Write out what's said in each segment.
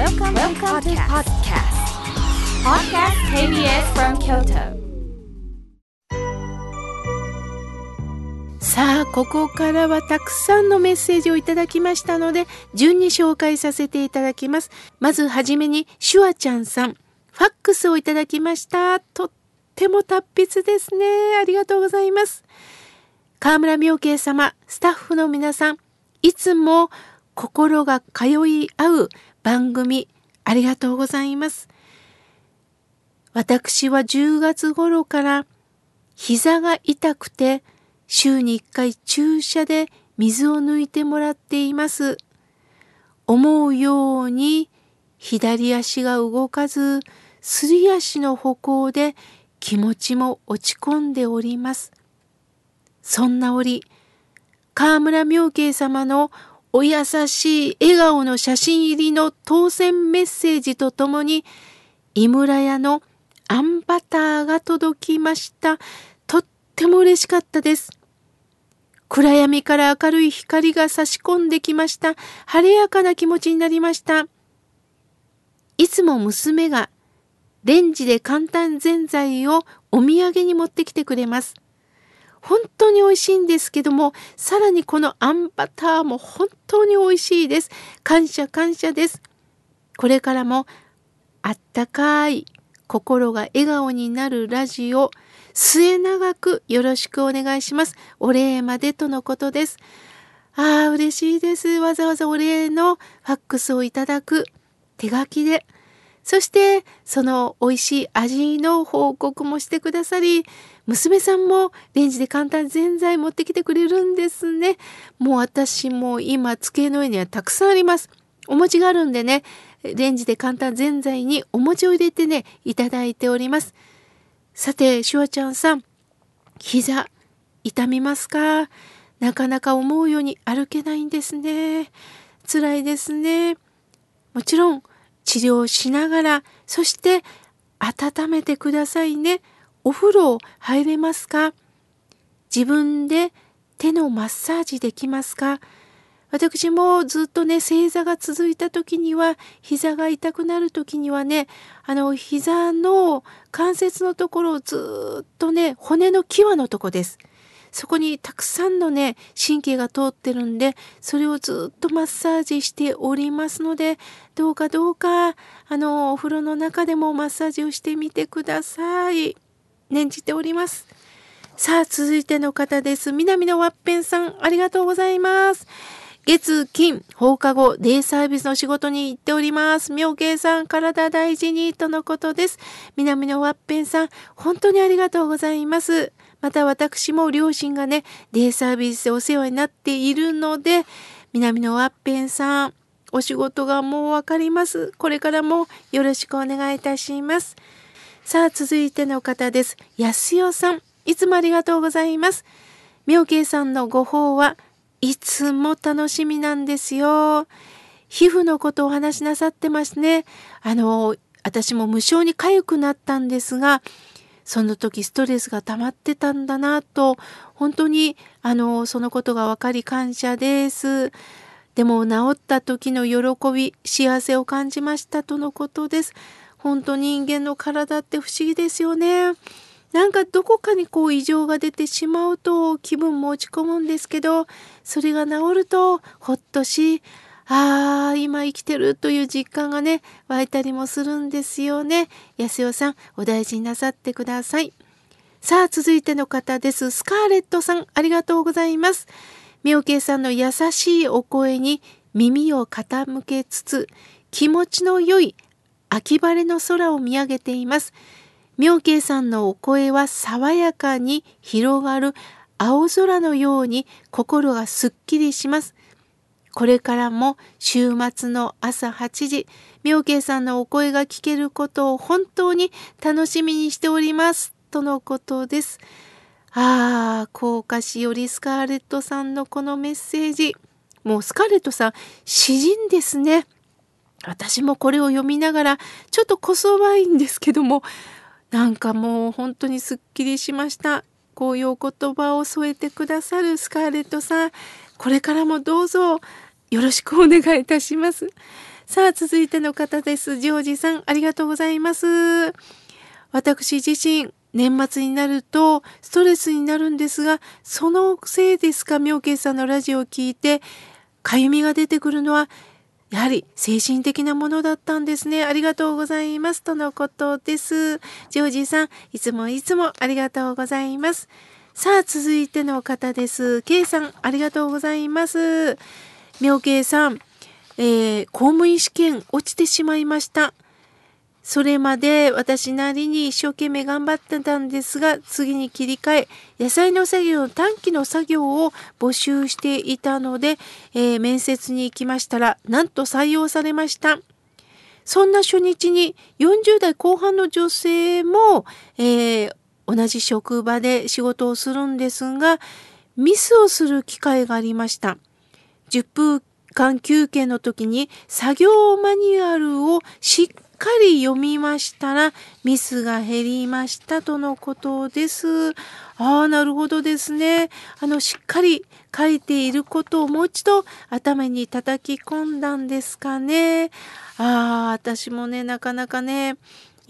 Welcome, Welcome to podcast. Podcast KBS from Kyoto. さあ、ここからはたくさんのメッセージをいただきましたので、順に紹介させていただきます。まずはじめに、シュワちゃんさん、ファックスをいただきました。とっても達筆ですね。ありがとうございます。河村明慶様、スタッフの皆さん、いつも心が通い合う番組、ありがとうございます。私は10月頃から膝が痛くて週に1回注射で水を抜いてもらっています。思うように左足が動かず、すり足の歩行で気持ちも落ち込んでおります。そんな折、河村明慶様のお優しい笑顔の写真入りの当選メッセージとともに、井村屋のあんバターが届きました。とっても嬉しかったです。暗闇から明るい光が差し込んできました。晴れやかな気持ちになりました。いつも娘がレンジで簡単ぜんざいをお土産に持ってきてくれます。本当に美味しいんですけども、さらにこのあんバターも本当に美味しいです。感謝感謝です。これからもあったかい心が笑顔になるラジオ、末永くよろしくお願いします。お礼までとのことです。ああ、嬉しいです。わざわざお礼のファックスをいただく手書きで。そして、その美味しい味の報告もしてくださり、娘さんもレンジで簡単ぜんざい持ってきてくれるんですね。もう私も今机の上にはたくさんあります。お餅があるんでね、レンジで簡単ぜんざいにお餅を入れてね、いただいております。さて、シュワちゃんさん、膝、痛みますか？なかなか思うように歩けないんですね。辛いですね。もちろん、治療しながら、そして温めてくださいね。お風呂入れますか？自分で手のマッサージできますか？私もずっとね、正座が続いた時には、膝が痛くなる時にはね、あの、膝の関節のところをずっとね、骨の際のとこです。そこにたくさんのね、神経が通ってるんで、それをずっとマッサージしておりますので、どうかどうか、あの、お風呂の中でもマッサージをしてみてください。念じております。さあ、続いての方です。南のワッペンさん、ありがとうございます。月、金、放課後、デイサービスの仕事に行っております。妙慶さん、体大事に、とのことです。南のワッペンさん、本当にありがとうございます。また私も両親がね、デイサービスでお世話になっているので、南のワッペンさん、お仕事がもうわかります。これからもよろしくお願いいたします。さあ、続いての方です。安代さん、いつもありがとうございます。妙慶さんのご法はいつも楽しみなんですよ。皮膚のことをお話しなさってますね。あの、私も無償に痒くなったんですが、その時ストレスが溜まってたんだなと、本当に、あの、そのことが分かり感謝です。でも治った時の喜び、幸せを感じましたとのことです。本当人間の体って不思議ですよね。なんかどこかにこう異常が出てしまうと気分も落ち込むんですけど、それが治るとほっとし、ああ、今生きてるという実感がね、湧いたりもするんですよね。安代さん、お大事になさってください。さあ、続いての方です。スカーレットさん、ありがとうございます。妙慶さんの優しいお声に耳を傾けつつ、気持ちの良い秋晴れの空を見上げています。妙慶さんのお声は爽やかに広がる青空のように心がすっきりします。これからも週末の朝8時、妙慶さんのお声が聞けることを本当に楽しみにしております。とのことです。ああ、高架しよりスカーレットさんのこのメッセージ。もうスカーレットさん、詩人ですね。私もこれを読みながら、ちょっとこそばいんですけども、なんかもう本当にすっきりしました。こういうお言葉を添えてくださるスカーレットさん、これからもどうぞよろしくお願いいたします。さあ、続いての方です。ジョージさん、ありがとうございます。私自身、年末になるとストレスになるんですが、そのせいですか、妙慶さんのラジオを聞いて、かゆみが出てくるのは、やはり精神的なものだったんですね。ありがとうございます。とのことです。ジョージさん、いつもいつもありがとうございます。さあ、続いての方です。K さん、ありがとうございます。妙慶さん、えー、公務員試験落ちてしまいました。それまで私なりに一生懸命頑張ってたんですが、次に切り替え、野菜の作業、短期の作業を募集していたので、えー、面接に行きましたら、なんと採用されました。そんな初日に40代後半の女性も、えー、同じ職場で仕事をするんですが、ミスをする機会がありました。10分間休憩の時に作業マニュアルをしっかり読みましたらミスが減りましたとのことです。ああ、なるほどですね。あの、しっかり書いていることをもう一度頭に叩き込んだんですかね。ああ、私もね、なかなかね、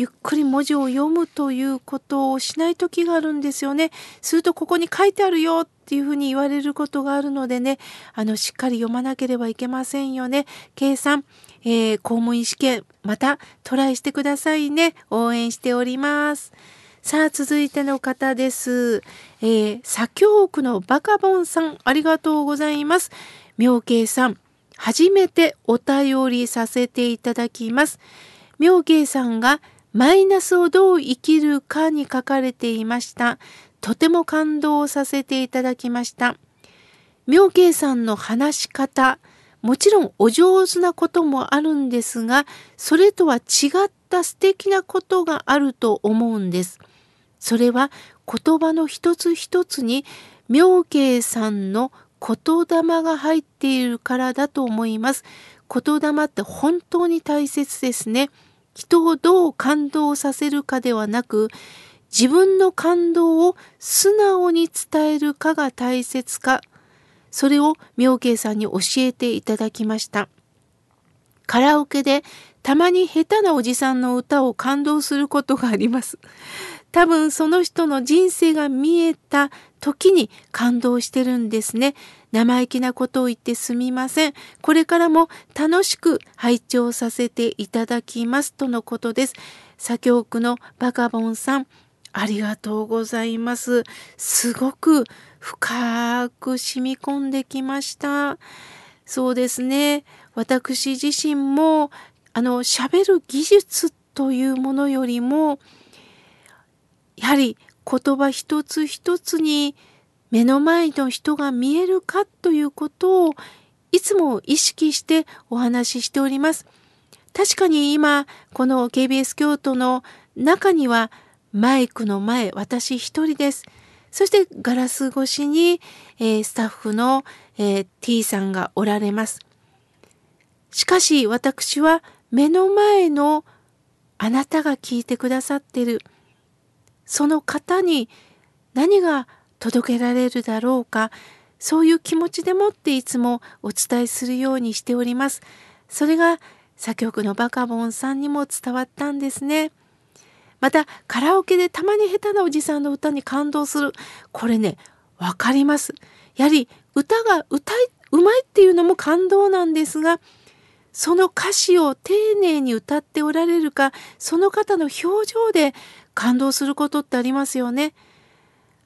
ゆっくり文字を読むということをしない時があるんですよね。するとここに書いてあるよっていうふうに言われることがあるのでね、あの、しっかり読まなければいけませんよね。計算、えー、公務員試験、またトライしてくださいね。応援しております。さあ、続いての方です。えー、左京区のバカボンさん、ありがとうございます。妙慶さん、初めてお便りさせていただきます。妙慶さんがマイナスをどう生きるかに書かれていました。とても感動させていただきました。妙慶さんの話し方、もちろんお上手なこともあるんですが、それとは違った素敵なことがあると思うんです。それは言葉の一つ一つに妙慶さんの言霊が入っているからだと思います。言霊って本当に大切ですね。人をどう感動させるかではなく、自分の感動を素直に伝えるかが大切かそれを妙慶さんに教えていただきました。カラオケでたまに下手なおじさんの歌を感動することがあります。多分その人の人生が見えた時に感動してるんですね。生意気なことを言ってすみません。これからも楽しく拝聴させていただきますとのことです。左京区のバカボンさん、ありがとうございます。すごく深く染み込んできました。そうですね。私自身も、あの、喋る技術というものよりも、やはり言葉一つ一つに目の前の人が見えるかということをいつも意識してお話ししております。確かに今、この KBS 京都の中にはマイクの前、私一人です。そしてガラス越しに、えー、スタッフの、えー、T さんがおられます。しかし私は目の前のあなたが聞いてくださってるその方に何が届けられるだろうかそういう気持ちでもっていつもお伝えするようにしております。それが作曲のバカボンさんにも伝わったんですね。またカラオケでたまに下手なおじさんの歌に感動するこれねわかりますやはり歌が歌いうまいっていうのも感動なんですがその歌詞を丁寧に歌っておられるかその方の表情で感動することってありますよね。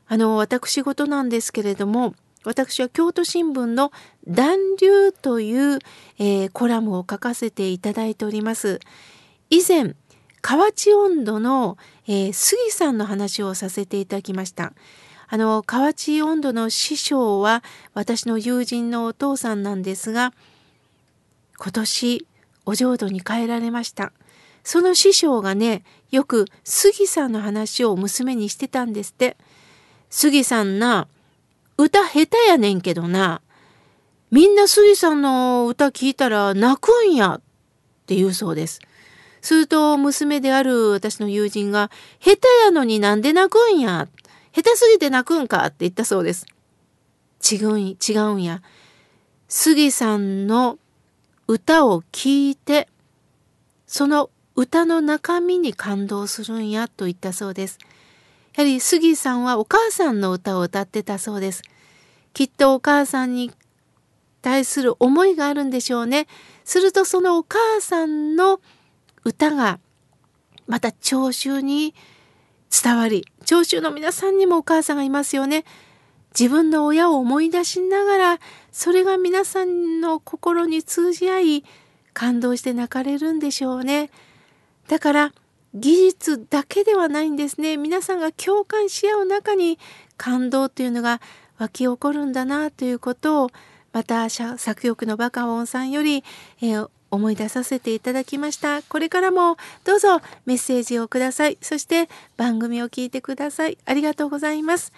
あの私事なんですけれども私は京都新聞の「暖流」という、えー、コラムを書かせていただいております。以前河内温度の、えー、杉さんの話をさせていただきました。あの河内温度の師匠は私の友人のお父さんなんですが今年お浄土に帰られました。その師匠がねよく杉さんの話を娘にしてたんですって。杉さんな歌下手やねんけどなみんな杉さんの歌聞いたら泣くんやって言うそうです。すると娘である私の友人が、下手やのになんで泣くんや？下手すぎて泣くんかって言ったそうです。違うん、違うんや。杉さんの歌を聴いてその歌の中身に感動するんやと言ったそうです。やはり杉さんはお母さんの歌を歌ってたそうです。きっとお母さんに対する思いがあるんでしょうね。するとそのお母さんの歌がまた聴衆に伝わり聴衆の皆さんにもお母さんがいますよね。自分の親を思い出しながらそれが皆さんの心に通じ合い感動して泣かれるんでしょうね。だから技術だけではないんですね。皆さんが共感し合う中に感動というのが湧き起こるんだなということをまた作曲のバカオンさんより、えー、思い出させていただきました。これからもどうぞメッセージをください。そして番組を聞いてください。ありがとうございます。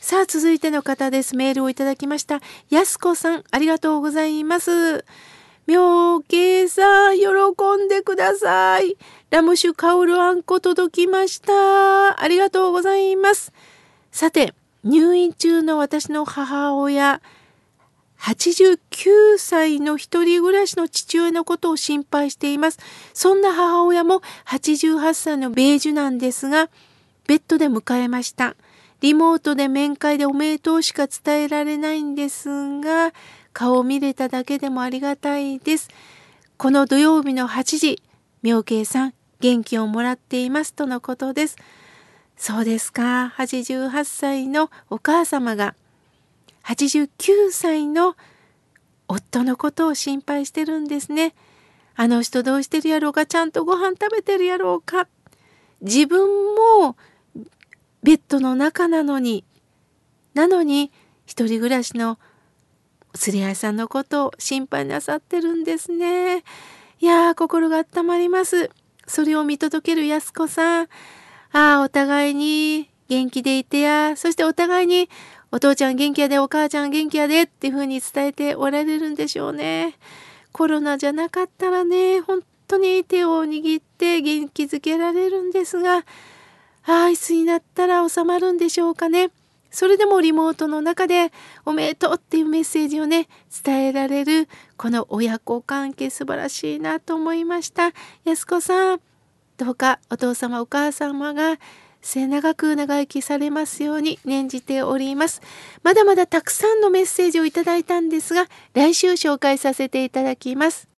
さあ続いての方です。メールをいただきました。やすこさん、ありがとうございます。妙慶さん、喜んでください。ラム酒香るあんこ届きました。ありがとうございます。さて、入院中の私の母親、89歳の一人暮らしの父親のことを心配しています。そんな母親も88歳のベージュなんですが、ベッドで迎えました。リモートで面会でおめでとうしか伝えられないんですが、顔を見れただけでもありがたいです。この土曜日の8時、妙慶さん、元気をもらっていますとのことです。そうですか。88歳のお母様が89歳の夫のことを心配してるんですね。あの人どうしてるやろうか、ちゃんとご飯食べてるやろうか。自分もベッドの中なのに、なのに一人暮らしの釣り合いさんのことを心配なさってるんですね。いやー、心が温まります。それを見届ける安子さん。ああ、お互いに元気でいてや、そしてお互いにお父ちゃん元気やで、お母ちゃん元気やでっていうふうに伝えておられるんでしょうね。コロナじゃなかったらね、本当に手を握って元気づけられるんですが、ああ、いつになったら収まるんでしょうかね。それでもリモートの中でおめでとうっていうメッセージをね、伝えられるこの親子関係素晴らしいなと思いました。安子さん、どうかお父様お母様が末永く長生きされますように念じております。まだまだたくさんのメッセージをいただいたんですが、来週紹介させていただきます。